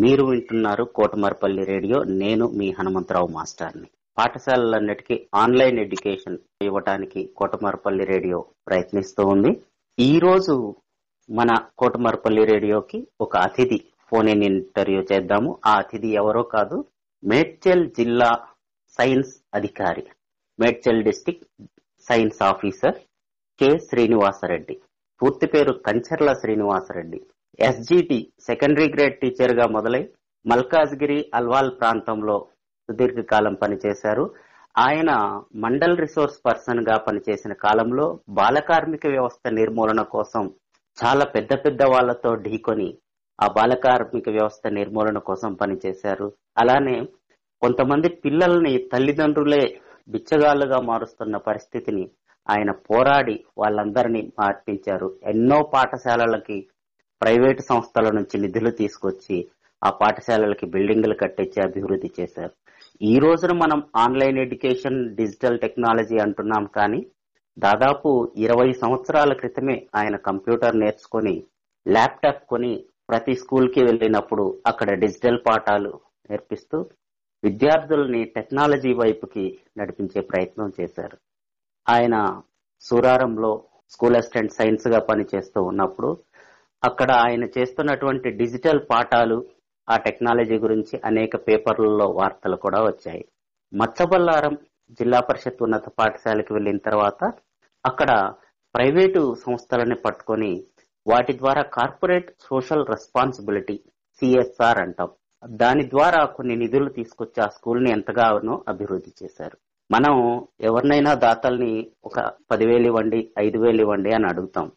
మీరు వింటున్నారు కోటమరపల్లి రేడియో. నేను మీ హనుమంతరావు మాస్టర్ని. పాఠశాలలన్నిటికీ ఆన్లైన్ ఎడ్యుకేషన్ ఇవ్వటానికి కోటమరపల్లి రేడియో ప్రయత్నిస్తూ ఉంది. ఈ రోజు మన కోటమరపల్లి రేడియోకి ఒక అతిథి ఫోన్ ఇన్ ఇంటర్వ్యూ చేద్దాము. ఆ అతిథి ఎవరో కాదు మేడ్చల్ జిల్లా సైన్స్ అధికారి Medchal district science officer K. Srinivasa Reddy. పూర్తి పేరు Kancharla Srinivasa Reddy. SGT secondary grade టీచర్గా మొదలై మల్కాజ్గిరి అల్వాల్ ప్రాంతంలో సుదీర్ఘకాలం పనిచేశారు. ఆయన మండల్ రిసోర్స్ పర్సన్గా పనిచేసిన కాలంలో బాల కార్మిక వ్యవస్థ నిర్మూలన కోసం చాలా పెద్ద పెద్ద వాళ్ళతో ఢీకొని ఆ బాల కార్మిక వ్యవస్థ నిర్మూలన కోసం పనిచేశారు. అలానే కొంతమంది పిల్లల్ని తల్లిదండ్రులే బిచ్చగాళ్ళుగా మారుస్తున్న పరిస్థితిని ఆయన పోరాడి వాళ్ళందరినీ మార్పించారు. ఎన్నో పాఠశాలలకి ప్రైవేటు సంస్థల నుంచి నిధులు తీసుకొచ్చి ఆ పాఠశాలలకి బిల్డింగులు కట్టించి అభివృద్ధి చేశారు. ఈ రోజున మనం ఆన్లైన్ ఎడ్యుకేషన్ డిజిటల్ టెక్నాలజీ అంటున్నాం కానీ దాదాపు ఇరవై సంవత్సరాల క్రితమే ఆయన కంప్యూటర్ నేర్చుకొని ల్యాప్టాప్ కొని ప్రతి స్కూల్కి వెళ్ళినప్పుడు అక్కడ డిజిటల్ పాఠాలు నేర్పిస్తూ విద్యార్థుల్ని టెక్నాలజీ వైపుకి నడిపించే ప్రయత్నం చేశారు. ఆయన సూరారంలో స్కూల్ అసిస్టెంట్ సైన్స్గా పనిచేస్తూ ఉన్నప్పుడు అక్కడ ఆయన చేస్తున్నటువంటి డిజిటల్ పాఠాలు ఆ టెక్నాలజీ గురించి అనేక పేపర్లలో వార్తలు కూడా వచ్చాయి. మచ్చబల్లారం జిల్లా పరిషత్ ఉన్నత పాఠశాలకు వెళ్ళిన తర్వాత అక్కడ ప్రైవేటు సంస్థలని పట్టుకొని వాటి ద్వారా కార్పొరేట్ సోషల్ రెస్పాన్సిబిలిటీ సిఎస్ఆర్ అంటాం. దాని ద్వారా కొన్ని నిధులు తీసుకొచ్చి ఆ స్కూల్ని ఎంతగానో అభివృద్ధి చేశారు. మనం ఎవరినైనా దాతల్ని ఒక పదివేలు ఇవ్వండి ఐదు వేలు ఇవ్వండి అని అడుగుతాం.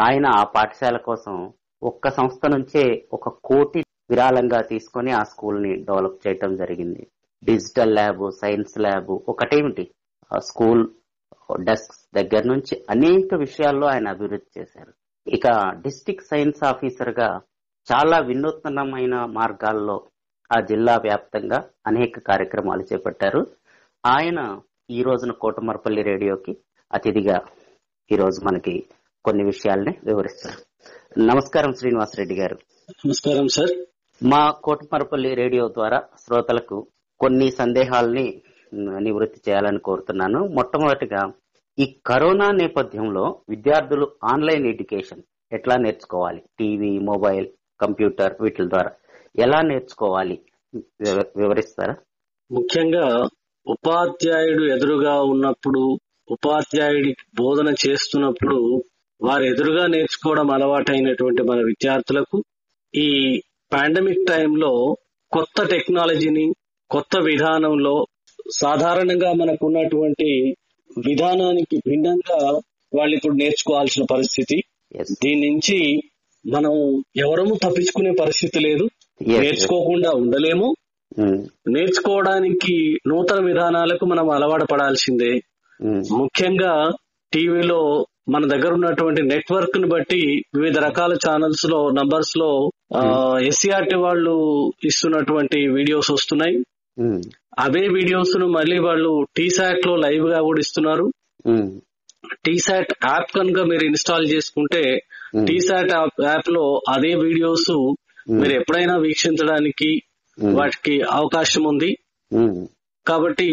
ఆయన ఆ పాఠశాల కోసం ఒక్క సంస్థ నుంచే ఒక కోటి విరాళంగా తీసుకొని ఆ స్కూల్ని డెవలప్ చేయటం జరిగింది. డిజిటల్ ల్యాబ్ సైన్స్ ల్యాబ్ ఒకటేమిటి? ఆ స్కూల్ డెస్క్ దగ్గర నుంచి అనేక విషయాల్లో ఆయన అభివృద్ధి చేశారు. ఇక డిస్టిక్ సైన్స్ ఆఫీసర్గా చాలా వినూత్నమైన మార్గాల్లో ఆ జిల్లా వ్యాప్తంగా అనేక కార్యక్రమాలు చేపట్టారు. ఆయన ఈ రోజున కోటమరపల్లి రేడియోకి అతిథిగా ఈరోజు మనకి కొన్ని విషయాల్ని వివరిస్తారు నమస్కారం శ్రీనివాస్ రెడ్డి గారు. నమస్కారం సార్. మా కోటమరపల్లి రేడియో ద్వారా శ్రోతలకు కొన్ని సందేహాల్ని నివృత్తి చేయాలని కోరుతున్నాను. మొట్టమొదటిగా ఈ కరోనా నేపథ్యంలో విద్యార్థులు ఆన్లైన్ ఎడ్యుకేషన్ ఎట్లా నేర్చుకోవాలి? టీవీ మొబైల్ కంప్యూటర్ వీటి ద్వారా ఎలా నేర్చుకోవాలి? వివ- వివరిస్తారా? ముఖ్యంగా ఉపాధ్యాయుడు ఎదురుగా ఉన్నప్పుడు ఉపాధ్యాయుడి బోధన చేస్తున్నప్పుడు వారు ఎదురుగా నేర్చుకోవడం అలవాటైనటువంటి మన విద్యార్థులకు ఈ పాండమిక్ టైంలో కొత్త టెక్నాలజీని కొత్త విధానంలో సాధారణంగా మనకు ఉన్నటువంటి విధానానికి భిన్నంగా వాళ్ళు ఇప్పుడు నేర్చుకోవాల్సిన పరిస్థితి. దీని నుంచి మనం ఎవరము తప్పించుకునే పరిస్థితి లేదు. నేర్చుకోకుండా ఉండలేము. నేర్చుకోవడానికి నూతన విధానాలకు మనం అలవాటు పడాల్సిందే. ముఖ్యంగా టీవీలో మన దగ్గర ఉన్నటువంటి నెట్వర్క్ని బట్టి వివిధ రకాల ఛానల్స్లో నంబర్స్లో ఎస్సీఆర్టీ వాళ్ళు ఇస్తున్నటువంటి వీడియోస్ వస్తున్నాయి. అవే వీడియోస్ను మళ్ళీ వాళ్ళు టీసాట్లో లైవ్గా కూడా ఇస్తున్నారు. టీసాట్ యాప్ కనుక మీరు ఇన్స్టాల్ చేసుకుంటే టీసాట్ యాప్లో అదే వీడియోస్ మీరు ఎప్పుడైనా వీక్షించడానికి వాటికి అవకాశం ఉంది. కాబట్టి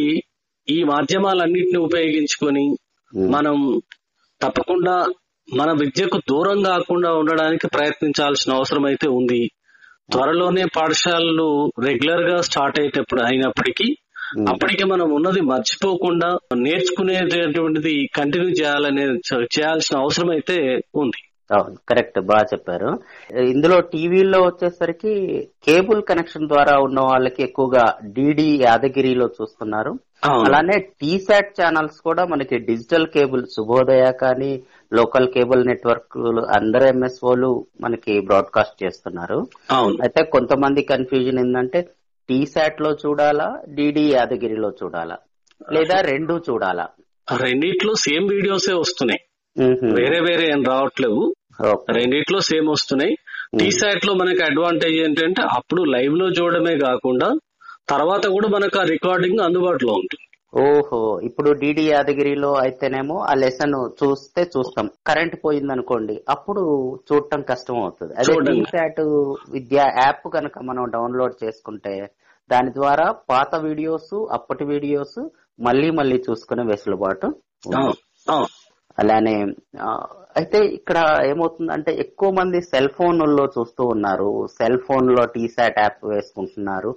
ఈ మాధ్యమాలన్నింటినీ ఉపయోగించుకొని మనం తప్పకుండా మన విద్యకు దూరం కాకుండా ఉండడానికి ప్రయత్నించాల్సిన అవసరం అయితే ఉంది. త్వరలోనే పాఠశాలలు రెగ్యులర్గా స్టార్ట్ అయ్యేటప్పుడు అయినప్పటికీ అప్పటికి మనం ఉన్నది మర్చిపోకుండా నేర్చుకునేటటువంటిది కంటిన్యూ చేయాలనే చేయాల్సిన అవసరం అయితే ఉంది. అవును కరెక్ట్ బాగా చెప్పారు. ఇందులో టీవీలో వచ్చేసరికి కేబుల్ కనెక్షన్ ద్వారా ఉన్న వాళ్ళకి ఎక్కువగా డిడి యాదగిరిలో చూస్తున్నారు. అలానే టీసాట్ ఛానల్స్ కూడా మనకి డిజిటల్ కేబుల్ శుభోదయ కానీ లోకల్ కేబుల్ నెట్వర్క్ అందరు ఎంఎస్ఓలు మనకి బ్రాడ్కాస్ట్ చేస్తున్నారు. అయితే కొంతమంది కన్ఫ్యూజన్ ఏంటంటే టీసాట్లో చూడాలా డిడి యాదగిరిలో చూడాలా? లేదా రెండు చూడాలా? రెండిట్లో సేమ్ వీడియోసే వస్తున్నాయి. వేరే వేరే ఏం రావట్లేవు. రెండిట్లో సేమ్ వస్తున్నాయి. టీసాట్లో మనకి అడ్వాంటేజ్ ఏంటంటే అప్పుడు లైవ్లో చూడడమే కాకుండా తర్వాత కూడా మనకు ఆ రికార్డింగ్ అందుబాటులో ఉంటుంది. ఓహో. ఇప్పుడు డిడి యాదగిరిలో అయితేనేమో ఆ లెసన్ చూస్తే చూస్తాం. కరెంట్ పోయింది అనుకోండి అప్పుడు చూడటం కష్టం అవుతుంది. అదే. టీశాట్ విద్యా యాప్ కనుక మనం డౌన్లోడ్ చేసుకుంటే దాని ద్వారా పాత వీడియోస్ అప్పటి వీడియోస్ మళ్ళీ మళ్ళీ చూసుకునే వెసులుబాటు. అలానే అయితే ఇక్కడ ఏమవుతుందంటే ఎక్కువ మంది సెల్ ఫోన్లలో చూస్తూ ఉన్నారు. సెల్ ఫోన్లో టీసాట్ యాప్ వేసుకుంటున్నారు.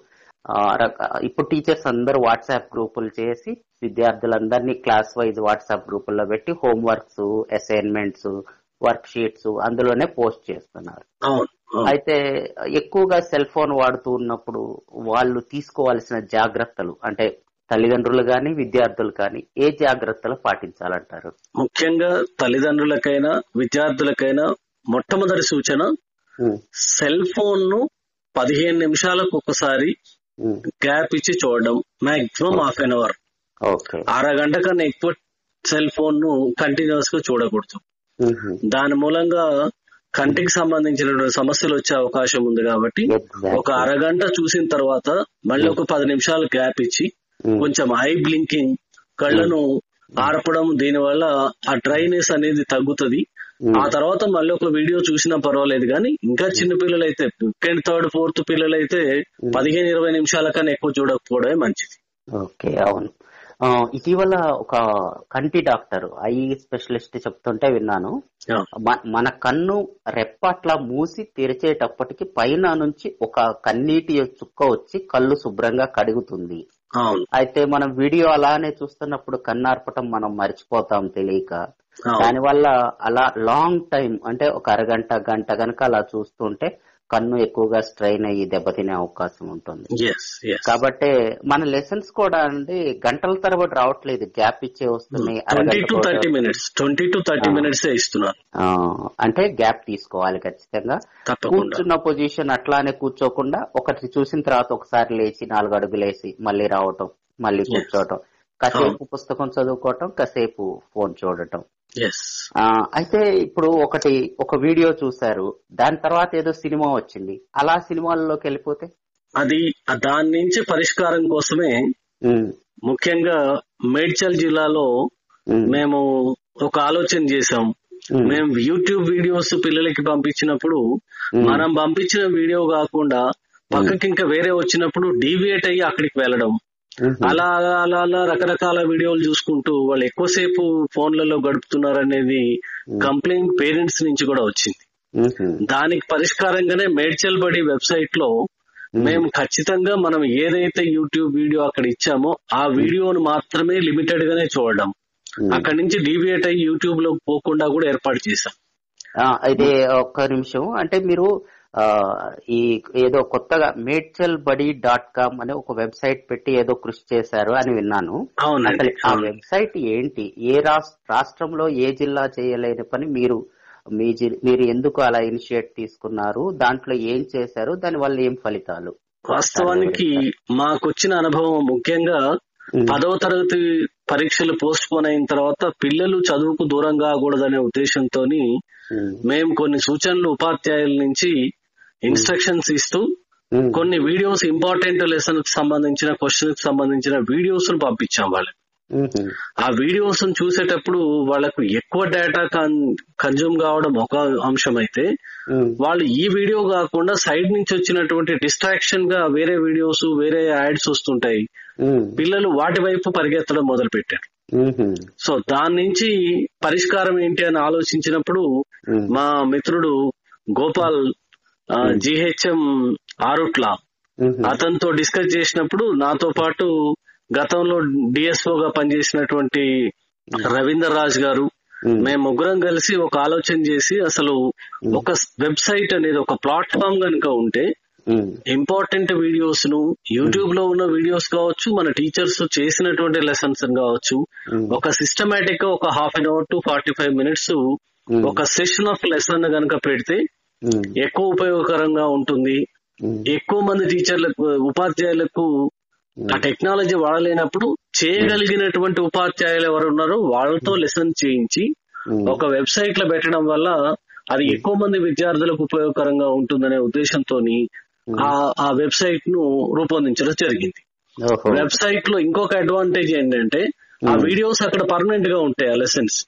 ఇప్పుడు టీచర్స్ అందరూ వాట్సాప్ గ్రూపులు చేసి విద్యార్థులందరినీ క్లాస్ వైజ్ వాట్సాప్ గ్రూపుల్లో పెట్టి హోంవర్క్స్ అసైన్మెంట్స్ వర్క్ షీట్స్ అందులోనే పోస్ట్ చేస్తున్నారు. అయితే ఎక్కువగా సెల్ ఫోన్ వాడుతూ ఉన్నప్పుడు వాళ్ళు తీసుకోవాల్సిన జాగ్రత్తలు అంటే తల్లిదండ్రులు కానీ విద్యార్థులు కానీ ఏ జాగ్రత్తలు పాటించాలంటారు? ముఖ్యంగా తల్లిదండ్రులకైనా విద్యార్థులకైనా మొట్టమొదటి సూచన సెల్ ఫోన్ను పదిహేను నిమిషాలకు ఒకసారి గ్యాప్ ఇచ్చి చూడడం మాక్సిమం హాఫ్ అన్ అవర్. అరగంట కన్నా ఎక్కువ సెల్ ఫోన్ను కంటిన్యూస్గా చూడకూడదు దాని మూలంగా కంటికి సంబంధించిన సమస్యలు వచ్చే అవకాశం ఉంది కాబట్టి ఒక అరగంట చూసిన తర్వాత మళ్ళీ ఒక పది నిమిషాలు గ్యాప్ ఇచ్చి కొంచెం ఐ బ్లింకింగ్ కళ్ళను ఆర్పడం దీని వల్ల ఆ డ్రైనెస్ అనేది తగ్గుతుంది. ఆ తర్వాత మళ్ళీ ఒక వీడియో చూసినా పర్వాలేదు కానీ ఇంకా చిన్న పిల్లలైతే సెకండ్ థర్డ్ ఫోర్త్ పిల్లలైతే పదిహేను ఇరవై నిమిషాల కన్నా ఎక్కువ చూడకపోవడమే మంచిది. ఓకే అవును. ఇటీవల ఒక కంటి డాక్టర్ ఐ స్పెషలిస్ట్ చెప్తుంటే విన్నాను. మన కన్ను రెప్ప అట్లా మూసి తెరిచేటప్పటికి పైన నుంచి ఒక కన్నీటి చుక్క వచ్చి కళ్ళు శుభ్రంగా కడుగుతుంది. అయితే మనం వీడియో అలానే చూస్తున్నప్పుడు కన్నార్పటం మనం మర్చిపోతాం తెలియక. దానివల్ల అలా లాంగ్ టైం అంటే ఒక అరగంట గంట గనక అలా చూస్తుంటే కన్ను ఎక్కువగా స్ట్రెయిన్ అయ్యి దెబ్బతినే అవకాశం ఉంటుంది. కాబట్టి మన లెసన్స్ కూడా అండి గంటల తరబడి రావట్లేదు. గ్యాప్ ఇచ్చే వస్తున్నాయి ట్వంటీ టు థర్టీ మినిట్స్. ఇస్తున్నారు అంటే గ్యాప్ తీసుకోవాలి ఖచ్చితంగా. కూర్చున్న పొజిషన్ అట్లానే కూర్చోకుండా ఒకటి చూసిన తర్వాత ఒకసారి లేచి నాలుగు అడుగులు వేసి మళ్ళీ రావటం మళ్ళీ. కూర్చోవటం. కాసేపు పుస్తకం చదువుకోవటం కాసేపు ఫోన్ చూడటం. అయితే ఇప్పుడు ఒకటి ఒక వీడియో చూశారు. దాని తర్వాత ఏదో సినిమా వచ్చింది. అలా సినిమాల్లోకి వెళ్ళిపోతే? అది దాని నుంచి పరిష్కారం కోసమే ముఖ్యంగా మేడ్చల్ జిల్లాలో మేము ఒక ఆలోచన చేసాం ఉమ్, మేము యూట్యూబ్ వీడియోస్ పిల్లలకి పంపించినప్పుడు మనం పంపించిన వీడియో కాకుండా పక్కకి ఇంకా వేరే వచ్చినప్పుడు డీవియేట్ అయ్యి అక్కడికి వెళ్ళడం. అలా అలా అలా అలా రకరకాల వీడియోలు చూసుకుంటూ వాళ్ళు ఎక్కువసేపు ఫోన్లలో గడుపుతున్నారనేది కంప్లైంట్ పేరెంట్స్ నుంచి కూడా వచ్చింది. దానికి పరిష్కారంగానే మేడ్చల్ బడి వెబ్సైట్లో మేము ఖచ్చితంగా మనం ఏదైతే యూట్యూబ్ వీడియో అక్కడ ఇచ్చామో ఆ వీడియోను మాత్రమే లిమిటెడ్ గానే చూడడం. అక్కడి నుంచి డీవియేట్ అయ్యి యూట్యూబ్లో పోకుండా కూడా ఏర్పాటు చేశాం. అయితే ఒక్క నిమిషం. అంటే మీరు ఈ ఏదో కొత్తగా మేడ్చల్ బడి డాట్ కామ్ అనే ఒక వెబ్సైట్ పెట్టి ఏదో కృషి చేశారు అని విన్నాను. అసలు ఆ. వెబ్సైట్ ఏంటి? ఏ రాష్ట్ర రాష్ట్రంలో ఏ జిల్లా చేయలేని పని మీరు మీ మీరు ఎందుకు అలా ఇనిషియేట్ తీసుకున్నారు? దాంట్లో ఏం చేశారు? దాని వల్ల ఏం ఫలితాలు? వాస్తవానికి మాకొచ్చిన అనుభవం ముఖ్యంగా పదవ తరగతి పరీక్షలు పోస్ట్ పోన్ అయిన తర్వాత పిల్లలు చదువుకు దూరం కాకూడదనే ఉద్దేశంతో మేము కొన్ని సూచనలు ఉపాధ్యాయుల నుంచి ఇన్స్ట్రక్షన్స్ ఇస్తూ కొన్ని వీడియోస్ ఇంపార్టెంట్ లెసన్కి సంబంధించిన క్వశ్చన్కి సంబంధించిన వీడియోస్ను పంపించాం వాళ్ళకి. ఆ వీడియోస్ను చూసేటప్పుడు వాళ్ళకు ఎక్కువ డేటా కన్జ్యూమ్ కావడం ఒక అంశం అయితే వాళ్ళు ఈ వీడియో కాకుండా సైడ్ నుంచి వచ్చినటువంటి డిస్ట్రాక్షన్గా వేరే వీడియోస్ వేరే యాడ్స్ వస్తుంటాయి. పిల్లలు వాటి వైపు పరిగెత్తడం మొదలు పెట్టారు సో దాని నుంచి పరిష్కారం ఏంటి అని ఆలోచించినప్పుడు మా మిత్రుడు గోపాల్ జిహెచ్ఎం ఆరుట్ల. ఉమ్, అతనితో డిస్కస్ చేసినప్పుడు నాతో పాటు గతంలో డిఎస్ఓ గా పనిచేసినటువంటి రవీందర్ రాజ్ గారు మేము ముగ్గురం కలిసి ఒక ఆలోచన చేసి అసలు ఒక వెబ్సైట్ అనేది ఒక ప్లాట్ఫామ్ కనుక ఉంటే ఇంపార్టెంట్ వీడియోస్ను యూట్యూబ్లో ఉన్న వీడియోస్ కావచ్చు మన టీచర్స్ చేసినటువంటి లెసన్స్ కావచ్చు ఒక సిస్టమేటిక్గా ఒక half an hour to forty five minutes ఒక సెషన్ ఆఫ్ లెసన్ కనుక పెడితే ఎక్కువ ఉపయోగకరంగా ఉంటుంది. ఎక్కువ మంది టీచర్లకు ఉపాధ్యాయులకు ఆ టెక్నాలజీ వాడలేనప్పుడు చేయగలిగినటువంటి ఉపాధ్యాయులు ఎవరు ఉన్నారో వాళ్ళతో లెసన్ చేయించి ఒక వెబ్సైట్లో పెట్టడం వల్ల అది ఎక్కువ మంది విద్యార్థులకు ఉపయోగకరంగా ఉంటుందనే ఉద్దేశంతో ఆ వెబ్సైట్ను రూపొందించడం జరిగింది. వెబ్సైట్లో ఇంకొక అడ్వాంటేజ్ ఏంటంటే ఆ వీడియోస్ అక్కడ పర్మనెంట్గా ఉంటాయి ఆ లెసన్స్.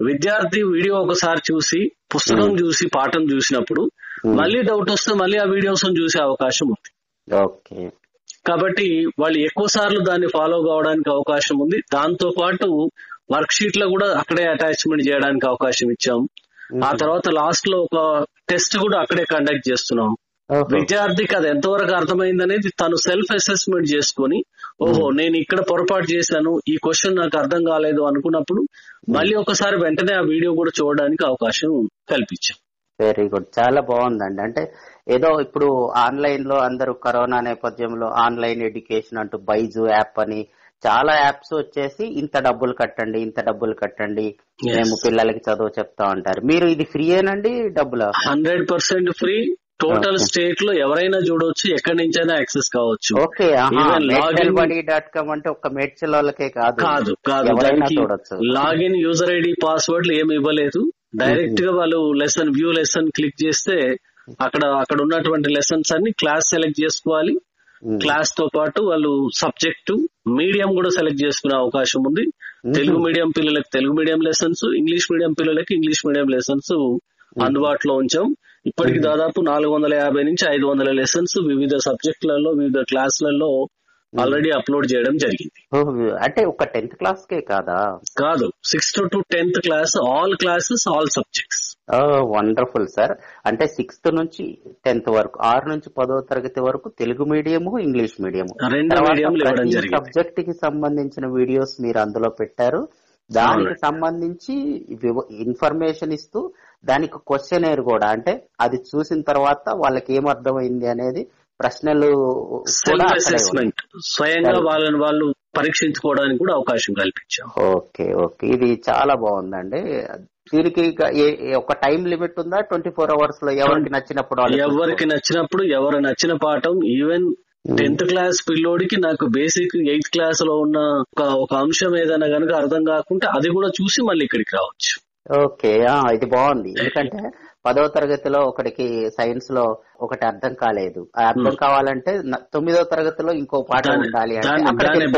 విద్యార్థి వీడియో ఒకసారి చూసి పుస్తకం చూసి పాఠం చూసినప్పుడు మళ్ళీ డౌట్ వస్తే మళ్ళీ ఆ వీడియోస్ చూసే అవకాశం ఉంది. ఓకే. కాబట్టి వాళ్ళు ఎక్కువ సార్లు దాన్ని ఫాలో కావడానికి అవకాశం ఉంది. దాంతో పాటు వర్క్ షీట్లో కూడా అక్కడే అటాచ్మెంట్ చేయడానికి అవకాశం ఇచ్చాం. ఆ తర్వాత లాస్ట్లో ఒక టెస్ట్ కూడా అక్కడే కండక్ట్ చేస్తున్నాం. విద్యార్థికి అది ఎంతవరకు అర్థమైంది అనేది తను సెల్ఫ్ అసెస్మెంట్ చేసుకొని ఓహో నేను ఇక్కడ పొరపాటు చేశాను ఈ క్వశ్చన్ నాకు అర్థం కాలేదు అనుకున్నప్పుడు మళ్ళీ ఒకసారి వెంటనే ఆ వీడియో కూడా చూడడానికి అవకాశం కల్పించాం. వెరీ గుడ్ చాలా బాగుందండి. అంటే ఏదో ఇప్పుడు ఆన్లైన్లో అందరూ కరోనా నేపథ్యంలో ఆన్లైన్ ఎడ్యుకేషన్ అంటూ బైజు యాప్ అని చాలా యాప్స్ వచ్చేసి ఇంత డబ్బులు కట్టండి ఇంత డబ్బులు కట్టండి. మేము పిల్లలకి చదువు చెప్తా ఉంటారు. మీరు ఇది ఫ్రీయేనండి డబ్బులా? Hundred percent free. టోటల్. స్టేట్లో ఎవరైనా చూడొచ్చు ఎక్కడి నుంచైనా యాక్సెస్ కావచ్చు. డాట్ కామ్ అంటే ఒక మేడ్చల్ వాళ్ళకే కాదు కాదు. చూడొచ్చు. లాగిన్ యూజర్ ఐడి పాస్వర్డ్లు ఏమి ఇవ్వలేదు. డైరెక్ట్గా వాళ్ళు లెసన్ వ్యూ లెసన్ క్లిక్ చేస్తే అక్కడ అక్కడ ఉన్నటువంటి లెసన్స్ అన్ని క్లాస్ సెలెక్ట్ చేసుకోవాలి. క్లాస్తో పాటు వాళ్ళు సబ్జెక్టు మీడియం కూడా సెలెక్ట్ చేసుకునే అవకాశం ఉంది. తెలుగు మీడియం పిల్లలకి Telugu medium lessons English medium పిల్లలకి ఇంగ్లీష్ మీడియం లెసన్స్ అందుబాటులో ఉంచాం. ఇప్పటికి దాదాపు నాలుగు వందల యాభై నుంచి ఐదు వందల లెసన్స్ వివిధ సబ్జెక్టులలో వివిధ క్లాసులలో ఆల్రెడీ అప్లోడ్ చేయడం జరిగింది. అంటే ఒక టెన్త్ క్లాస్ కే కాదా? కాదు. Sixth to tenth class all classes all subjects wonderful sir అంటే సిక్స్త్ నుంచి టెన్త్ వరకు ఆరు నుంచి పదో తరగతి వరకు తెలుగు మీడియము ఇంగ్లీష్ మీడియం రెండు సబ్జెక్ట్కి సంబంధించిన వీడియోస్ మీరు అందులో పెట్టారు. దానికి సంబంధించి ఇన్ఫర్మేషన్ ఇస్తూ దానికి క్వశ్చన్ కూడా అంటే అది చూసిన తర్వాత వాళ్ళకి ఏం అర్థమైంది అనేది ప్రశ్నలు స్వయంగా వాళ్ళని వాళ్ళు పరీక్షించుకోవడానికి కూడా అవకాశం కల్పించాం. Okay okay. ఇది చాలా బాగుందండి. దీనికి ఒక టైం లిమిట్ ఉందా? ట్వంటీ ఫోర్ అవర్స్లో ఎవరికి నచ్చినప్పుడు ఎవరికి నచ్చినప్పుడు ఎవరు నచ్చిన పాఠం ఈవెన్ టెన్త్ క్లాస్ పిల్లోడికి నాకు బేసిక్ ఎయిత్ క్లాస్లో ఉన్న ఒక ఒక అంశం ఏదైనా కనుక అర్థం కాకుంటే అది కూడా చూసి మళ్ళీ ఇక్కడికి రావచ్చు. ఓకే ఇది బాగుంది. ఎందుకంటే పదవ తరగతిలో ఒకటికి సైన్స్లో ఒకటి అర్థం కాలేదు. ఆ అర్థం కావాలంటే న- తొమ్మిదవ తరగతిలో ఇంకో పాఠం దాని ఉండాలి అంటే.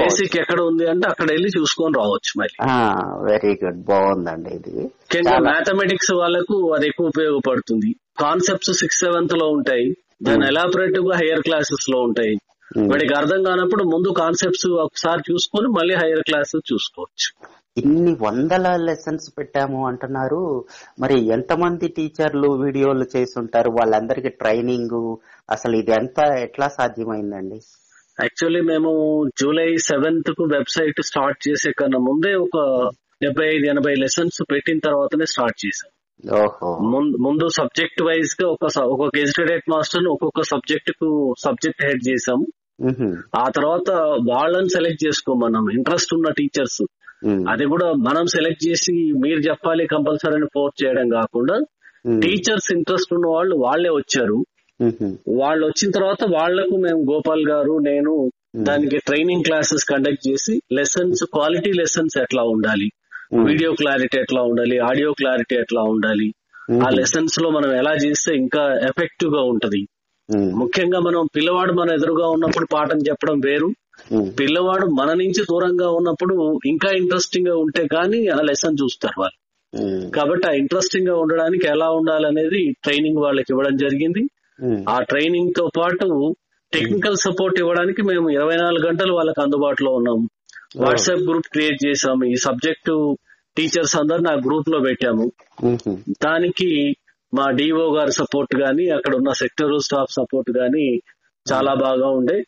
బేసిక్ ఎక్కడ ఉంది అంటే అక్కడ వెళ్ళి చూసుకొని రావచ్చు ఆ వెరీ గుడ్. బాగుందండి ఇది. ముఖ్యంగా మ్యాథమెటిక్స్ వాళ్ళకు అది ఎక్కువ ఉపయోగపడుతుంది. కాన్సెప్ట్స్ సిక్స్ సెవెంత్లో ఉంటాయి. దాని ఎలాబరేటివ్గా హైయర్ క్లాసెస్లో ఉంటాయి. వాడికి అర్థం కానప్పుడు ముందు కాన్సెప్ట్స్ ఒకసారి చూసుకొని మళ్ళీ హైయర్ క్లాస్ చూసుకోవచ్చు. ఇన్ని వందల లెసన్స్ పెట్టాము అంటున్నారు. మరి ఎంతమంది టీచర్లు వీడియోలు చేస్తుంటారు? వాళ్ళందరికీ ట్రైనింగ్ అసలు ఇది ఎంత ఎట్లా సాధ్యమైందండి? యాక్చువల్లీ మేము జూలై సెవెంత్కు వెబ్సైట్ స్టార్ట్ చేసే కన్నా ముందే ఒక డెబ్బై ఐదు ఎనభై లెసన్స్ పెట్టిన తర్వాతనే స్టార్ట్ ముం- ముందు సబ్జెక్ట్ వైజ్గా ఒక ఒక గెజిటెడ్ మాస్టర్ ఒక్కొక్క సబ్జెక్ట్కు సబ్జెక్ట్ హెడ్ చేసాము. ఆ తర్వాత వాళ్ళని సెలెక్ట్ చేసుకోమన్నాం ఇంట్రెస్ట్ ఉన్న టీచర్స్. అది కూడా మనం సెలెక్ట్ చేసి మీరు చెప్పాలి కంపల్సరీ అని ఫోర్స్ చేయడం కాకుండా. టీచర్స్ ఇంట్రెస్ట్ ఉన్న వాళ్ళు వాళ్ళే వచ్చారు. వాళ్ళు వచ్చిన తర్వాత వాళ్ళకు మేము గోపాల్ గారు నేను దానికి ట్రైనింగ్ క్లాసెస్ కండక్ట్ చేసి లెసన్స్ క్వాలిటీ లెసన్స్ ఎట్లా ఉండాలి. వీడియో క్లారిటీ ఎట్లా ఉండాలి ఆడియో క్లారిటీ ఎట్లా ఉండాలి ఆ. లెసన్స్లో మనం ఎలా చేస్తే ఇంకా ఎఫెక్టివ్గా ఉంటది. ముఖ్యంగా మనం పిల్లవాడు మన ఎదురుగా ఉన్నప్పుడు పాఠం చెప్పడం వేరు. పిల్లవాడు మన నుంచి దూరంగా ఉన్నప్పుడు ఇంకా ఇంట్రెస్టింగ్గా ఉంటే కానీ ఆ లెసన్ చూస్తారు వాళ్ళు. కాబట్టి ఆ ఇంట్రెస్టింగ్గా ఉండడానికి ఎలా ఉండాలనేది ట్రైనింగ్ వాళ్ళకి ఇవ్వడం జరిగింది. ఆ ట్రైనింగ్తో పాటు టెక్నికల్ సపోర్ట్ ఇవ్వడానికి మేము ఇరవై నాలుగు గంటలు వాళ్ళకి అందుబాటులో ఉన్నాము వాట్సాప్ గ్రూప్ క్రియేట్ చేసాము ఈ సబ్జెక్టు టీచర్స్ అందరు నా గ్రూప్లో పెట్టాము. దానికి మా డిఓ గారి సపోర్ట్ గాని అక్కడ ఉన్న సెక్టర్ స్టాఫ్ సపోర్ట్ గాని చాలా బాగా ఉండే.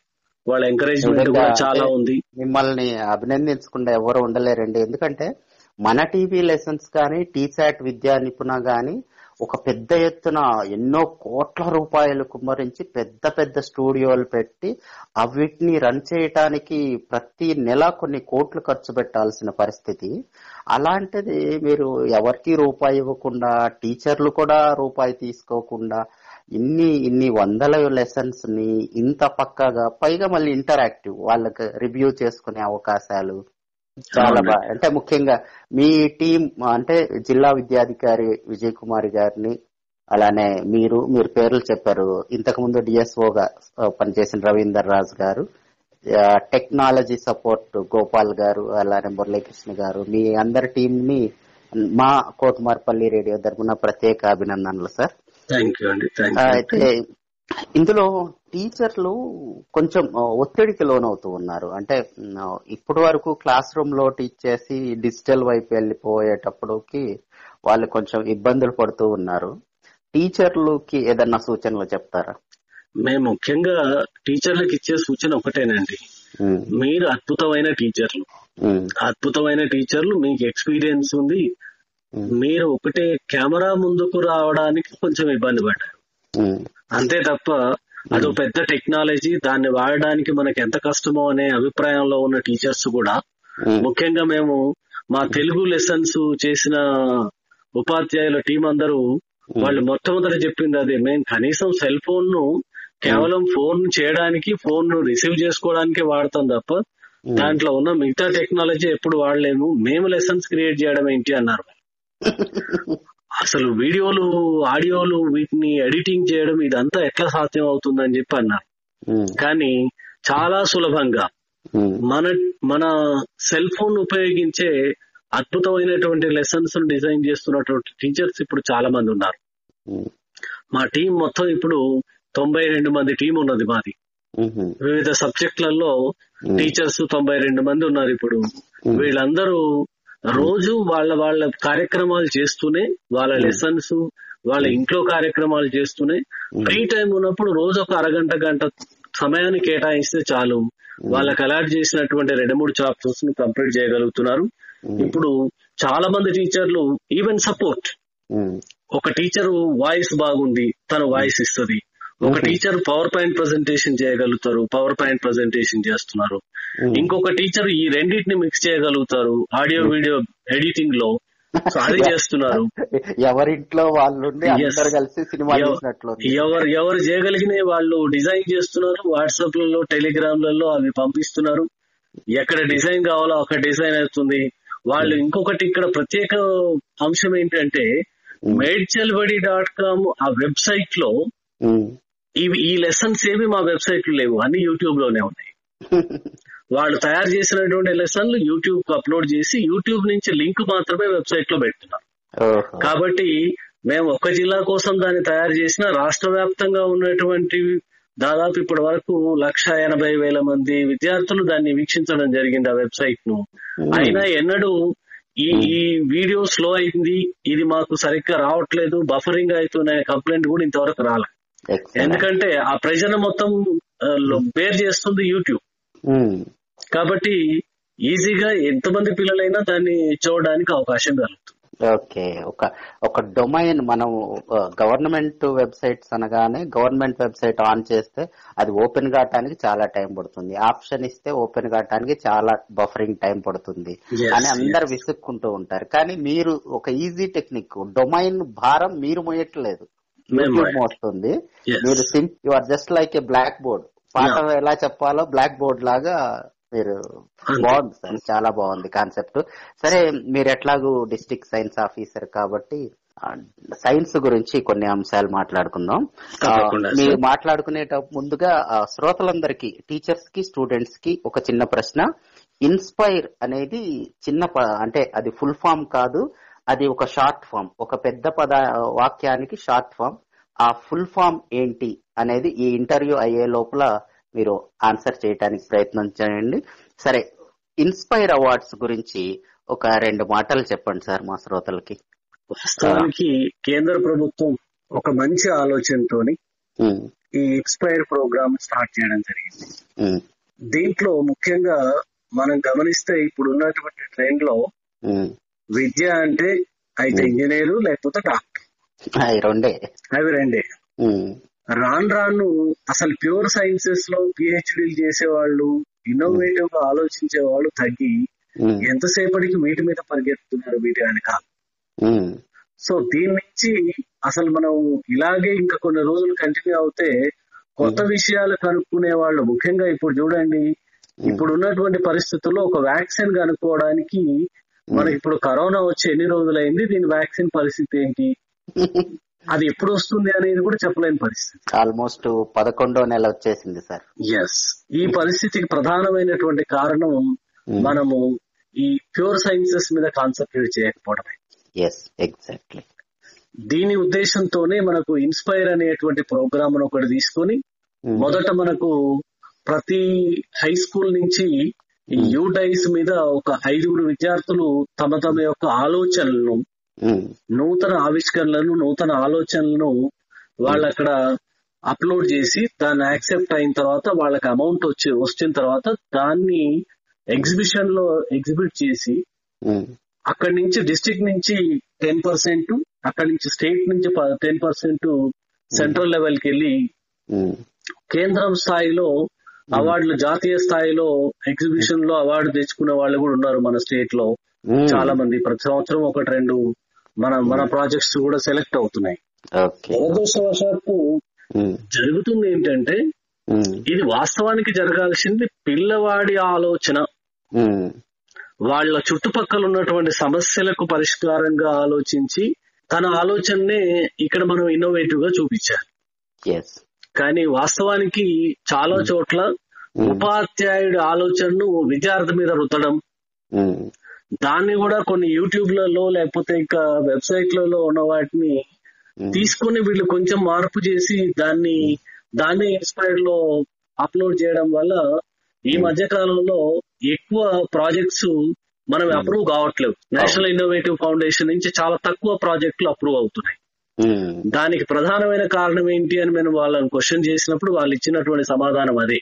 వాళ్ళ ఎంకరేజ్మెంట్ కూడా చాలా ఉంది. మిమ్మల్ని అభినందించకుండా ఎవరు ఉండలేరండి. ఎందుకంటే మన టీవీ లెసన్స్ కానీ టీసాట్ విద్యా నిపుణ గాని ఒక పెద్ద ఎత్తున ఎన్నో కోట్ల రూపాయలు కుమ్మరించి పెద్ద పెద్ద స్టూడియోలు పెట్టి అవిటిని రన్ చేయటానికి ప్రతి నెల కొన్ని కోట్లు ఖర్చు పెట్టాల్సిన పరిస్థితి. అలాంటిది మీరు ఎవరికి రూపాయి ఇవ్వకుండా టీచర్లు కూడా రూపాయి తీసుకోకుండా ఇన్ని ఇన్ని వందల లెసన్స్ని ఇంత పక్కగా పైగా మళ్ళీ ఇంటరాక్టివ్ వాళ్ళకి రివ్యూ చేసుకునే అవకాశాలు చాలా. బాగా. అంటే ముఖ్యంగా మీ టీం అంటే జిల్లా విద్యాధికారి విజయ్ కుమార్ గారిని అలానే మీరు మీరు పేర్లు చెప్పారు. ఇంతకు ముందు డిఎస్ఓగా పనిచేసిన రవీందర్ రాజు గారు టెక్నాలజీ సపోర్ట్ గోపాల్ గారు అలానే మురళీకృష్ణ గారు మీ అందరి టీం ని మా కోటమార్పల్లి రేడియో తరపున ప్రత్యేక అభినందనలు సార్. అయితే ఇందులో టీచర్లు కొంచెం ఒత్తిడికి లోనవుతూ ఉన్నారు. అంటే ఇప్పటి వరకు క్లాస్ రూమ్లో టీచ్ చేసి డిజిటల్ వైపు వెళ్ళిపోయేటప్పటికి వాళ్ళు కొంచెం ఇబ్బందులు పడుతూ ఉన్నారు. టీచర్లకి ఏదన్నా సూచనలు చెప్తారా? మేము ముఖ్యంగా టీచర్లకు ఇచ్చే సూచన ఒకటేనండి. మీరు అద్భుతమైన టీచర్లు. అద్భుతమైన టీచర్లు మీకు ఎక్స్పీరియన్స్ ఉంది. మీరు ఒకటే కెమెరా ముందుకు రావడానికి కొంచెం ఇబ్బంది పడ్డారు. అంతే తప్ప అదో పెద్ద టెక్నాలజీ దాన్ని వాడడానికి మనకి ఎంత కష్టమో అనే అభిప్రాయంలో ఉన్న టీచర్స్ కూడా ముఖ్యంగా మేము మా తెలుగు లెసన్స్ చేసిన ఉపాధ్యాయుల టీం అందరూ వాళ్ళు మొట్టమొదటి చెప్పింది అదే. మేము కనీసం సెల్ ఫోన్ను కేవలం ఫోన్ చేయడానికి ఫోన్ను రిసీవ్ చేసుకోవడానికి వాడతాం తప్ప. దాంట్లో ఉన్న మిగతా టెక్నాలజీ ఎప్పుడు వాడలేము. మేము లెసన్స్ క్రియేట్ చేయడం ఏంటి అన్నారు. అసలు వీడియోలు ఆడియోలు వీటిని ఎడిటింగ్ చేయడం ఇదంతా ఎట్లా సాధ్యం అవుతుందని చెప్పి అన్నారు కానీ చాలా సులభంగా మన మన సెల్ ఫోన్ ఉపయోగించే అద్భుతమైనటువంటి లెసన్స్ డిజైన్ చేస్తున్నటువంటి టీచర్స్ ఇప్పుడు చాలా మంది ఉన్నారు. మా టీం మొత్తం ఇప్పుడు తొంభై రెండు మంది టీం ఉన్నది మాది. వివిధ సబ్జెక్టులలో టీచర్స్ తొంభై రెండు మంది ఉన్నారు ఇప్పుడు. వీళ్ళందరూ రోజు వాళ్ళ వాళ్ళ కార్యక్రమాలు చేస్తూనే వాళ్ళ లెసన్స్ వాళ్ళ ఇంట్లో కార్యక్రమాలు చేస్తూనే ఫ్రీ టైం ఉన్నప్పుడు రోజు ఒక అరగంట గంట సమయాన్ని కేటాయిస్తే చాలు. వాళ్ళకి అలాట్ చేసినటువంటి రెండు మూడు చాప్టర్స్ను కంప్లీట్ చేయగలుగుతున్నారు. ఇప్పుడు చాలా మంది టీచర్లు ఈవెన్ సపోర్ట్ ఒక టీచర్ వాయిస్ బాగుంది తన వాయిస్ ఇస్తుంది. ఒక టీచర్ పవర్ పాయింట్ ప్రజెంటేషన్ చేయగలుగుతారు పవర్ పాయింట్ ప్రజెంటేషన్ చేస్తున్నారు. ఇంకొక టీచర్ ఈ రెండింటిని మిక్స్ చేయగలుగుతారు ఆడియో వీడియో ఎడిటింగ్లో. అది చేస్తున్నారు. ఎవరింట్లో వాళ్ళు. అందరు కలిసి సినిమా చూసినట్లు ఎవరు ఎవరు చేయగలిగిన వాళ్ళు డిజైన్ చేస్తున్నారు వాట్సాప్లలో టెలిగ్రామ్లలో అవి పంపిస్తున్నారు. ఎక్కడ డిజైన్ కావాలో అక్కడ డిజైన్ అవుతుంది. వాళ్ళు ఇంకొకటి ఇక్కడ ప్రత్యేక అంశం ఏంటంటే మేడ్చల్బడి డాట్ కామ్ ఆ వెబ్సైట్లో ఇవి ఈ లెసన్స్ ఏవి మా వెబ్సైట్లో లేవు అన్ని యూట్యూబ్లోనే ఉన్నాయి. వాళ్ళు తయారు చేసినటువంటి లెసన్లు యూట్యూబ్కు అప్లోడ్ చేసి యూట్యూబ్ నుంచి లింక్ మాత్రమే వెబ్సైట్లో పెడుతున్నారు. కాబట్టి మేము ఒక్క జిల్లా కోసం దాన్ని తయారు చేసిన రాష్ట్ర వ్యాప్తంగా ఉన్నటువంటి దాదాపు ఇప్పటి వరకు లక్ష ఎనభై వేల మంది విద్యార్థులు దాన్ని వీక్షించడం జరిగింది ఆ వెబ్సైట్ను అయినా ఎన్నడూ ఈ ఈ వీడియో స్లో అయింది ఇది మాకు సరిగ్గా రావట్లేదు బఫరింగ్ అవుతున్న కంప్లైంట్ కూడా ఇంతవరకు రాలే. ఎందుకంటే ఆ ప్రజలు మొత్తం బేర్ చేస్తుంది యూట్యూబ్. కాబట్టి ఈజీగా ఎంతమంది పిల్లలైనా దాన్ని చూడడానికి అవకాశం కలుగుతుంది. ఓకే ఒక ఒక డొమైన్ మనం గవర్నమెంట్ వెబ్సైట్స్ అనగానే గవర్నమెంట్ వెబ్సైట్ ఆన్ చేస్తే అది ఓపెన్ కావటానికి చాలా టైం పడుతుంది. ఆప్షన్ ఇస్తే ఓపెన్ కావటానికి చాలా బఫరింగ్ టైం పడుతుంది అని అందరు విసుక్కుంటూ ఉంటారు. కానీ మీరు ఒక ఈజీ టెక్నిక్ డొమైన్ భారం మీరు మోయట్లేదు. మోస్తుంది. Yes. మీరు you are just like a black board పాఠం ఎలా చెప్పాలో బ్లాక్ బోర్డ్ లాగా మీరు. బాగుంది సార్ చాలా బాగుంది కాన్సెప్ట్. సరే మీరు ఎట్లాగూ డిస్ట్రిక్ట్ సైన్స్ ఆఫీసర్ కాబట్టి సైన్స్ గురించి కొన్ని అంశాలు మాట్లాడుకుందాం. మీరు సార్. మాట్లాడుకునేట ముందుగా శ్రోతలందరికీ టీచర్స్కి స్టూడెంట్స్కి ఒక చిన్న ప్రశ్న. ఇన్స్పైర్ అనేది చిన్న అంటే అది ఫుల్ ఫామ్ కాదు అది ఒక షార్ట్ ఫామ్. ఒక పెద్ద పద వాక్యానికి షార్ట్ ఫామ్. ఆ ఫుల్ ఫామ్ ఏంటి అనేది ఈ ఇంటర్వ్యూ అయ్యే లోపల మీరు ఆన్సర్ చేయడానికి ప్రయత్నం చేయండి. సరే ఇన్స్పైర్ అవార్డ్స్ గురించి ఒక రెండు మాటలు చెప్పండి సార్ మా శ్రోతలకి. వాస్తవానికి కేంద్ర ప్రభుత్వం ఒక మంచి ఆలోచనతోని ఈ ఎక్స్పైర్ ప్రోగ్రామ్ స్టార్ట్ చేయడం జరిగింది. దీంట్లో ముఖ్యంగా మనం గమనిస్తే ఇప్పుడు ఉన్నటువంటి ట్రెండ్లో. విద్య అంటే అయితే ఇంజనీరు లేకపోతే డాక్టర్. అవి రెండే. అవి రెండే. రాను రాను అసలు ప్యూర్ సైన్సెస్లో పిహెచ్డీలు చేసేవాళ్ళు ఇన్నోవేటివ్గా ఆలోచించే వాళ్ళు తగ్గి ఎంతసేపటికి వీటి మీద పరిగెత్తుతున్నారు వీటి వెనక? సో దీని నుంచి అసలు మనం ఇలాగే ఇంకా కొన్ని రోజులు కంటిన్యూ అవుతే కొత్త విషయాలు కనుక్కునే వాళ్ళు ముఖ్యంగా ఇప్పుడు చూడండి ఇప్పుడు ఉన్నటువంటి పరిస్థితుల్లో ఒక వ్యాక్సిన్ కనుక్కోవడానికి మనకి ఇప్పుడు కరోనా వచ్చి ఎన్ని రోజులైంది దీని వ్యాక్సిన్ పరిస్థితి ఏంటి? అది ఎప్పుడు వస్తుంది అనేది కూడా చెప్పలేని పరిస్థితి. ఆల్మోస్ట్ పదకొండో నెల వచ్చేసింది సార్. ఎస్ ఈ పరిస్థితికి ప్రధానమైనటువంటి కారణం మనము ఈ ప్యూర్ సైన్సెస్ మీద కాన్సన్ట్రేట్ చేయకపోవడమే. ఎస్ ఎగ్జాక్ట్లీ దీని ఉద్దేశంతోనే మనకు ఇన్స్పైర్ అనేటువంటి ప్రోగ్రామ్ ఒకటి తీసుకొని మొదట మనకు ప్రతి హై స్కూల్ నుంచి ఈ యూడైస్ మీద ఒక ఐదుగురు విద్యార్థులు తమ తమ యొక్క ఆలోచనలను నూతన ఆవిష్కరణలను నూతన ఆలోచనలను వాళ్ళు అక్కడ అప్లోడ్ చేసి దాన్ని యాక్సెప్ట్ అయిన తర్వాత వాళ్ళకి అమౌంట్ వచ్చి వచ్చిన తర్వాత దాన్ని ఎగ్జిబిషన్లో ఎగ్జిబిట్ చేసి అక్కడి నుంచి డిస్ట్రిక్ట్ నుంచి టెన్ పర్సెంట్ అక్కడి నుంచి స్టేట్ నుంచి టెన్ పర్సెంట్ సెంట్రల్ లెవెల్కి వెళ్ళి కేంద్రం స్థాయిలో అవార్డులు జాతీయ స్థాయిలో ఎగ్జిబిషన్లో అవార్డు తెచ్చుకునే వాళ్ళు కూడా ఉన్నారు మన స్టేట్లో చాలా మంది ప్రతి సంవత్సరం ఒకటి రెండు మన మన ప్రాజెక్ట్స్ కూడా సెలెక్ట్ అవుతున్నాయి. దురదృష్టవశాత్తు జరుగుతుంది ఏంటంటే ఇది వాస్తవానికి జరగాల్సింది పిల్లవాడి ఆలోచన. వాళ్ళ చుట్టుపక్కల ఉన్నటువంటి సమస్యలకు పరిష్కారంగా ఆలోచించి తన ఆలోచననే ఇక్కడ మనం ఇన్నోవేటివ్గా చూపించాలి. కానీ వాస్తవానికి చాలా చోట్ల ఉపాధ్యాయుడి ఆలోచనను విద్యార్థి మీద రుద్దడం. దాన్ని కూడా కొన్ని యూట్యూబ్లలో లేకపోతే ఇంకా వెబ్సైట్లలో ఉన్న వాటిని తీసుకుని వీళ్ళు కొంచెం మార్పు చేసి దాన్ని దాన్ని ఇన్స్పైర్లో అప్లోడ్ చేయడం వల్ల ఈ మధ్య కాలంలో ఎక్కువ ప్రాజెక్ట్స్ మనం అప్రూవ్ కావట్లేవు. నేషనల్ ఇన్నోవేటివ్ ఫౌండేషన్ నుంచి చాలా తక్కువ ప్రాజెక్టులు అప్రూవ్ అవుతున్నాయి. దానికి ప్రధానమైన కారణం ఏంటి అని మేము వాళ్ళని క్వశ్చన్ చేసినప్పుడు వాళ్ళు ఇచ్చినటువంటి సమాధానం అదే.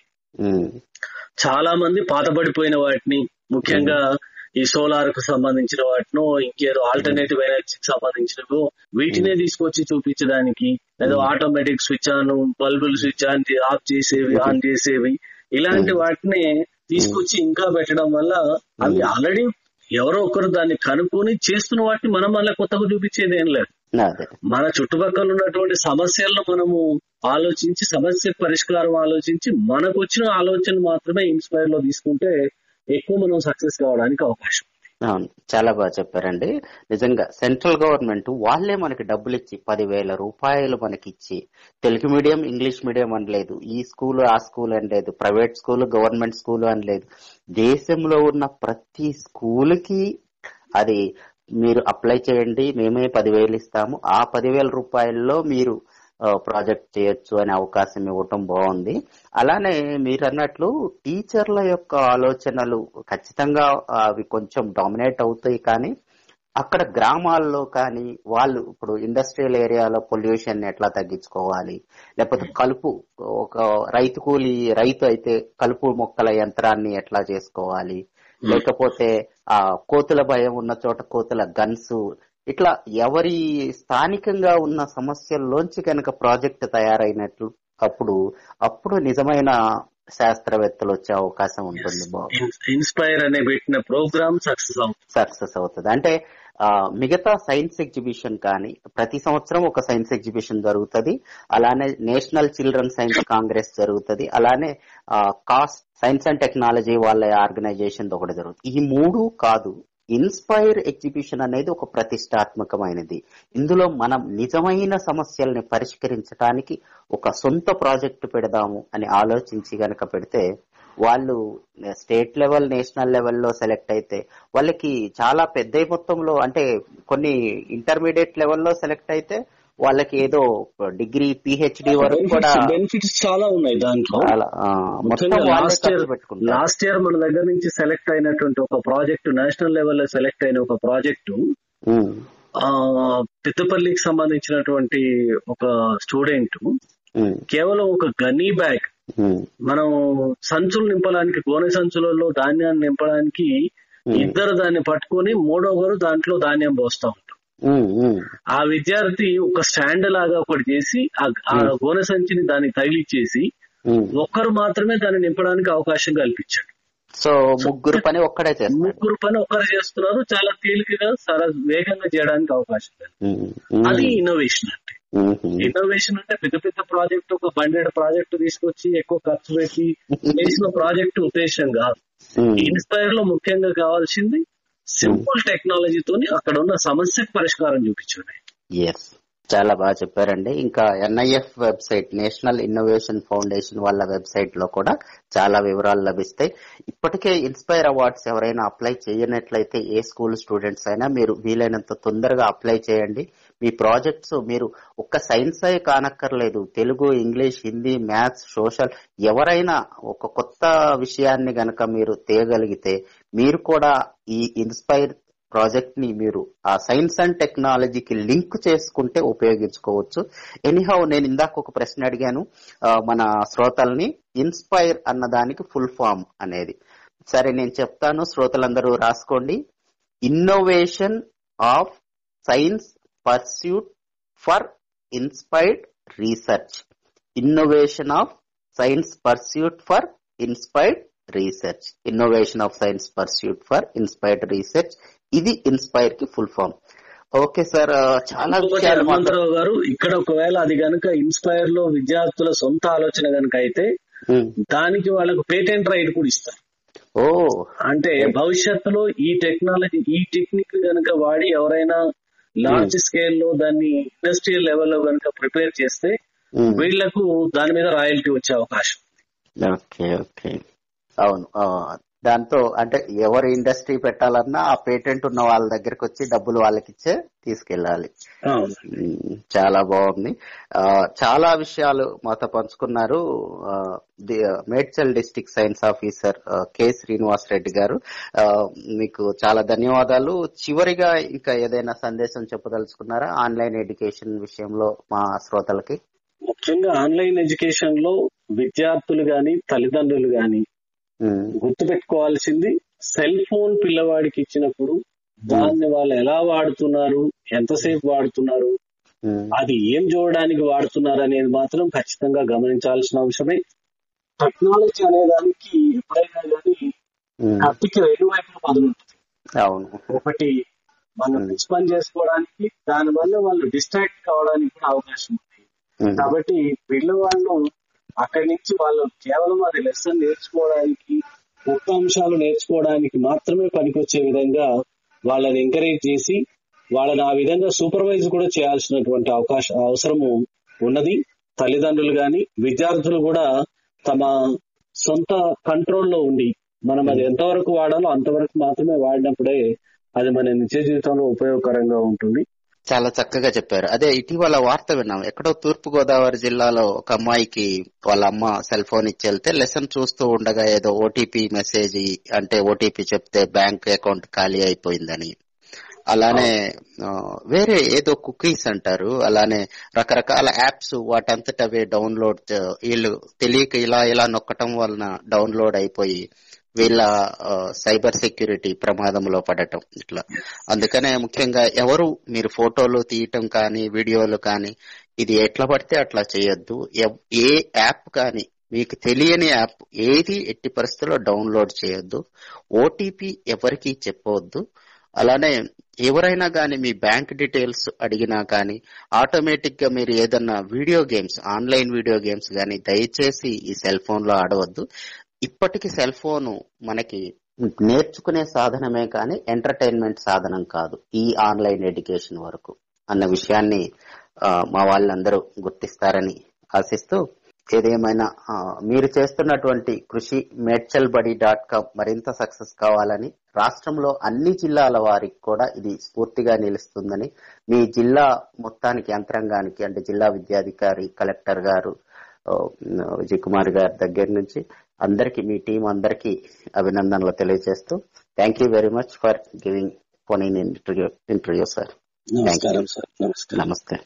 చాలా మంది పాతబడిపోయిన వాటిని ముఖ్యంగా ఈ సోలార్కు సంబంధించిన వాటినో ఇంకేదో ఆల్టర్నేటివ్ ఎనర్జీకి సంబంధించినవో వీటినే తీసుకొచ్చి చూపించడానికి ఏదో ఆటోమేటిక్ స్విచ్ ఆన్ బల్బులు స్విచ్ ఆన్ ఆఫ్ చేసేవి ఆన్ చేసేవి ఇలాంటి వాటిని తీసుకొచ్చి ఇంకా పెట్టడం వల్ల అవి ఆల్రెడీ ఎవరో ఒకరు దాన్ని కనుక్కొని చేస్తున్న వాటిని మనం మళ్ళీ కొత్తగా చూపించేది ఏం లేదు. మన చుట్టుపక్కల ఉన్నటువంటి సమస్యలను మనము ఆలోచించి సమస్య పరిష్కారం ఆలోచించి మనకు వచ్చిన ఆలోచన మాత్రమే ఇన్స్పైర్లో తీసుకుంటే ఎక్కువ మనం సక్సెస్ కావడానికి అవకాశం అవును. చాలా బాగా చెప్పారండి. నిజంగా సెంట్రల్ గవర్నమెంట్ వాళ్ళే మనకి డబ్బులు ఇచ్చి పదివేల రూపాయలు మనకి ఇచ్చి తెలుగు మీడియం ఇంగ్లీష్ మీడియం అని లేదు ఈ స్కూల్ ఆ స్కూల్ అని లేదు ప్రైవేట్ స్కూల్ గవర్నమెంట్ స్కూల్ అని లేదు దేశంలో ఉన్న ప్రతి స్కూల్కి అది మీరు అప్లై చేయండి మేమే పదివేలు ఇస్తాము. ఆ పదివేల రూపాయల్లో మీరు ప్రాజెక్ట్ చేయొచ్చు అనే అవకాశం ఇవ్వటం బాగుంది. అలానే మీరు అన్నట్లు టీచర్ల యొక్క ఆలోచనలు ఖచ్చితంగా అవి కొంచెం డామినేట్ అవుతాయి కానీ అక్కడ గ్రామాల్లో కానీ వాళ్ళు ఇప్పుడు ఇండస్ట్రియల్ ఏరియాలో పొల్యూషన్ ఎట్లా తగ్గించుకోవాలి? లేకపోతే కలుపు ఒక రైతు కూలి రైతు అయితే కలుపు మొక్కల యంత్రాన్ని ఎట్లా చేసుకోవాలి? లేకపోతే ఆ కోతుల భయం ఉన్న చోట కోతుల గన్స్ ఇట్లా ఎవరి స్థానికంగా ఉన్న సమస్యల్లోంచి కనుక ప్రాజెక్ట్ తయారైనట్లు అప్పుడు అప్పుడు నిజమైన శాస్త్రవేత్తలు వచ్చే అవకాశం ఉంటుంది ఇన్స్పైర్ అనే పెట్టిన ప్రోగ్రామ్ సక్సెస్ సక్సెస్ అవుతుంది. అంటే మిగతా సైన్స్ ఎగ్జిబిషన్ కానీ ప్రతి సంవత్సరం ఒక సైన్స్ ఎగ్జిబిషన్ జరుగుతుంది. అలానే నేషనల్ చిల్డ్రన్ సైన్స్ కాంగ్రెస్ జరుగుతుంది. అలానే కాస్ట్ సైన్స్ అండ్ టెక్నాలజీ వాళ్ళ ఆర్గనైజేషన్ ఒకటి జరుగుతుంది. ఈ మూడు కాదు. ఇన్స్పైర్ ఎగ్జిబిషన్ అనేది ఒక ప్రతిష్టాత్మకమైనది. ఇందులో మనం నిజమైన సమస్యల్ని పరిష్కరించడానికి ఒక సొంత ప్రాజెక్టు పెడదాము అని ఆలోచించి గనక పెడితే వాళ్ళు స్టేట్ లెవెల్ నేషనల్ లెవెల్లో సెలెక్ట్ అయితే వాళ్ళకి చాలా పెద్ద మొత్తంలో అంటే కొన్ని ఇంటర్మీడియట్ లెవెల్లో సెలెక్ట్ అయితే వాళ్ళకి ఏదో డిగ్రీ పిహెచ్డి వరకు కూడా బెనిఫిట్స్ చాలా ఉన్నాయి దాంట్లో. లాస్ట్ ఇయర్ లాస్ట్ ఇయర్ మన దగ్గర నుంచి సెలెక్ట్ అయినటువంటి ఒక ప్రాజెక్ట్ నేషనల్ లెవెల్లో సెలెక్ట్ అయిన ఒక ప్రాజెక్టు పెద్దపల్లికి సంబంధించినటువంటి ఒక స్టూడెంట్ కేవలం ఒక గనీ బ్యాగ్. మనం సంచులు నింపడానికి గోనె సంచులలో ధాన్యాన్ని నింపడానికి ఇద్దరు దాన్ని పట్టుకొని మూడొకరు దాంట్లో ధాన్యం పోస్తా ఉంటారు ఆ విద్యార్థి ఒక స్టాండ్ లాగా ఒకటి చేసి ఆ గోనె సంచిని దానికి తగిలిచ్చేసి ఒక్కరు మాత్రమే దాన్ని నింపడానికి అవకాశం కల్పించాడు. సో ముగ్గురు పని ఒక్కడే చేస్తారు ముగ్గురు పని ఒక్కరు చేస్తున్నారు. చాలా తేలికగా చాలా వేగంగా చేయడానికి అవకాశం అది ఇన్నోవేషన్ అంటే. ఇన్నోవేషన్ అంటే పెద్ద పెద్ద ప్రాజెక్ట్ ఒక బండెడ్ ప్రాజెక్ట్ తీసుకొచ్చి ఎక్కువ ఖర్చు పెట్టి చేసిన ప్రాజెక్ట్ ఉద్దేశం కాదు. ఇన్స్పైర్లో ముఖ్యంగా కావాల్సింది సింపుల్ టెక్నాలజీతోని అక్కడ ఉన్న సమస్యకు పరిష్కారం చూపించండి. చాలా బాగా చెప్పారండి. ఇంకా NIF website national innovation foundation వాళ్ళ వెబ్సైట్లో కూడా చాలా వివరాలు లభిస్తాయి. ఇప్పటికే ఇన్స్పైర్ అవార్డ్స్ ఎవరైనా అప్లై చేయనట్లయితే ఏ స్కూల్ స్టూడెంట్స్ అయినా మీరు వీలైనంత తొందరగా అప్లై చేయండి. మీ ప్రాజెక్ట్స్ మీరు ఒక్క సైన్స్ అయి కానక్కర్లేదు. Telugu English Hindi maths social ఎవరైనా ఒక కొత్త విషయాన్ని గనక మీరు తీయగలిగితే మీరు కూడా ఈ ఇన్స్పైర్ ప్రాజెక్ట్ని మీరు ఆ సైన్స్ అండ్ టెక్నాలజీకి లింక్ చేసుకుంటే ఉపయోగించుకోవచ్చు. ఎనీహౌ నేను ఇందాక ఒక ప్రశ్న అడిగాను. మన శ్రోతల్ని ఇన్స్పైర్ అన్న దానికి ఫుల్ ఫామ్ అనేది. సరే నేను చెప్తాను. శ్రోతలందరూ రాసుకోండి. Innovation of science pursuit for inspired research innovation of science pursuit for inspired research innovation of science pursuit for inspired research ఇది ఇన్స్పైర్కి ఫుల్ ఫామ్ ఓకే సార్ చాలా విషయాలు గారు ఇక్కడ ఒకవేళ అది గనుక ఇన్స్పైర్లో విద్యార్థుల సొంత ఆలోచన గనుక అయితే దానికి వాళ్ళకు పేటెంట్ రైట్ కూడా ఇస్తారు. ఓ. అంటే భవిష్యత్తులో ఈ టెక్నాలజీ ఈ టెక్నిక్ గనుక వాడి ఎవరైనా లార్జ్ స్కేల్లో దాన్ని ఇండస్ట్రియల్ లెవెల్లో గనుక ప్రిపేర్ చేస్తే ఉమ్. వీళ్ళకు దాని మీద రాయల్టీ వచ్చే అవకాశం ఓకే ఓకే అవును. దాంతో అంటే ఎవరు ఇండస్ట్రీ పెట్టాలన్నా ఆ పేటెంట్ ఉన్న వాళ్ళ దగ్గరికి వచ్చి డబ్బులు వాళ్ళకి ఇచ్చే తీసుకెళ్ళాలి చాలా బాగుంది. చాలా విషయాలు మాతో పంచుకున్నారు. Medchal district science officer K Srinivas Reddy garu మీకు చాలా ధన్యవాదాలు. చివరిగా ఇంకా ఏదైనా సందేశం చెప్పదలుచుకున్నారా? ఆన్లైన్ ఎడ్యుకేషన్ విషయంలో మా శ్రోతలకి. ముఖ్యంగా ఆన్లైన్ ఎడ్యుకేషన్లో విద్యార్థులు గాని తల్లిదండ్రులు గాని గుర్తుపెట్టుకోవాల్సింది సెల్ ఫోన్ పిల్లవాడికి ఇచ్చినప్పుడు దాన్ని వాళ్ళు ఎలా వాడుతున్నారు ఎంతసేపు వాడుతున్నారు అది ఏం చూడడానికి వాడుతున్నారు అనేది మాత్రం ఖచ్చితంగా గమనించాల్సిన అంశమే టెక్నాలజీ అనే దానికి ఎప్పుడైనా కానీ కత్తికి రెండు వైపుల పదులు ఉంటుంది. అవును. ఒకటి మనం Hmm. రెస్పాండ్ చేసుకోవడానికి దాని వల్ల వాళ్ళు డిస్ట్రాక్ట్ కావడానికి కూడా అవకాశం ఉంది. కాబట్టి పిల్లవాళ్ళు అక్కడి నుంచి వాళ్ళు కేవలం అది లెసన్ నేర్చుకోవడానికి కొత్త అంశాలు నేర్చుకోవడానికి మాత్రమే పనికొచ్చే విధంగా వాళ్ళని ఎంకరేజ్ చేసి వాళ్ళని ఆ విధంగా సూపర్వైజ్ కూడా చేయాల్సినటువంటి అవకాశం అవసరము ఉన్నది. తల్లిదండ్రులు గాని విద్యార్థులు కూడా తమ సొంత కంట్రోల్లో ఉండి మనం అది ఎంతవరకు వాడాలో అంతవరకు మాత్రమే వాడినప్పుడే అది మన నిత్య జీవితంలో ఉపయోగకరంగా ఉంటుంది. చాలా చక్కగా చెప్పారు. అదే ఇటీవల వార్త విన్నాం. ఎక్కడో తూర్పు గోదావరి జిల్లాలో ఒక అమ్మాయికి వాళ్ళ అమ్మ సెల్ ఫోన్ ఇచ్చి వెళ్తే లెసన్ చూస్తూ ఉండగా ఏదో ఓటీపీ మెసేజ్ అంటే ఓటీపీ చెప్తే బ్యాంక్ అకౌంట్ ఖాళీ అయిపోయిందని. అలానే వేరే ఏదో కుకీస్ అంటారు. అలానే రకరకాల యాప్స్ వాటంతట అవి డౌన్లోడ్ వీళ్ళు తెలియక ఇలా ఇలా నొక్కటం వలన డౌన్లోడ్ అయిపోయి వీళ్ళ సైబర్ సెక్యూరిటీ ప్రమాదంలో పడటం ఇట్లా. అందుకనే ముఖ్యంగా ఎవరు మీరు ఫోటోలు తీయటం కానీ వీడియోలు కానీ ఇది ఎట్లా పడితే అట్లా చేయొద్దు. ఏ యాప్ కానీ మీకు తెలియని యాప్ ఏది ఎట్టి పరిస్థితుల్లో డౌన్లోడ్ చేయొద్దు. ఓటీపీ ఎవరికి చెప్పవద్దు అలానే ఎవరైనా కానీ మీ బ్యాంక్ డీటెయిల్స్ అడిగినా కానీ ఆటోమేటిక్గా మీరు ఏదన్నా video games online video games కానీ దయచేసి ఈ సెల్ ఫోన్లో ఆడవద్దు. ఇప్పటికి సెల్ ఫోను మనకి నేర్చుకునే సాధనమే కానీ ఎంటర్టైన్మెంట్ సాధనం కాదు ఈ ఆన్లైన్ ఎడ్యుకేషన్ వరకు అన్న విషయాన్ని మా వాళ్ళందరూ గుర్తిస్తారని ఆశిస్తూ ఏదేమైనా మీరు చేస్తున్నటువంటి కృషి మేడ్చల్ బడి డాట్ కామ్ మరింత సక్సెస్ కావాలని రాష్ట్రంలో అన్ని జిల్లాల వారికి కూడా ఇది స్ఫూర్తిగా నిలుస్తుందని మీ జిల్లా మొత్తానికి యంత్రాంగానికి అంటే జిల్లా విద్యాధికారి కలెక్టర్ గారు విజయ్ కుమార్ గారి దగ్గర నుంచి అందరికి మీ టీం అందరికి అభినందనలు తెలియజేస్తూ thank you very much for giving phone in interview interview sir నమస్కారం సార్ నమస్కారం.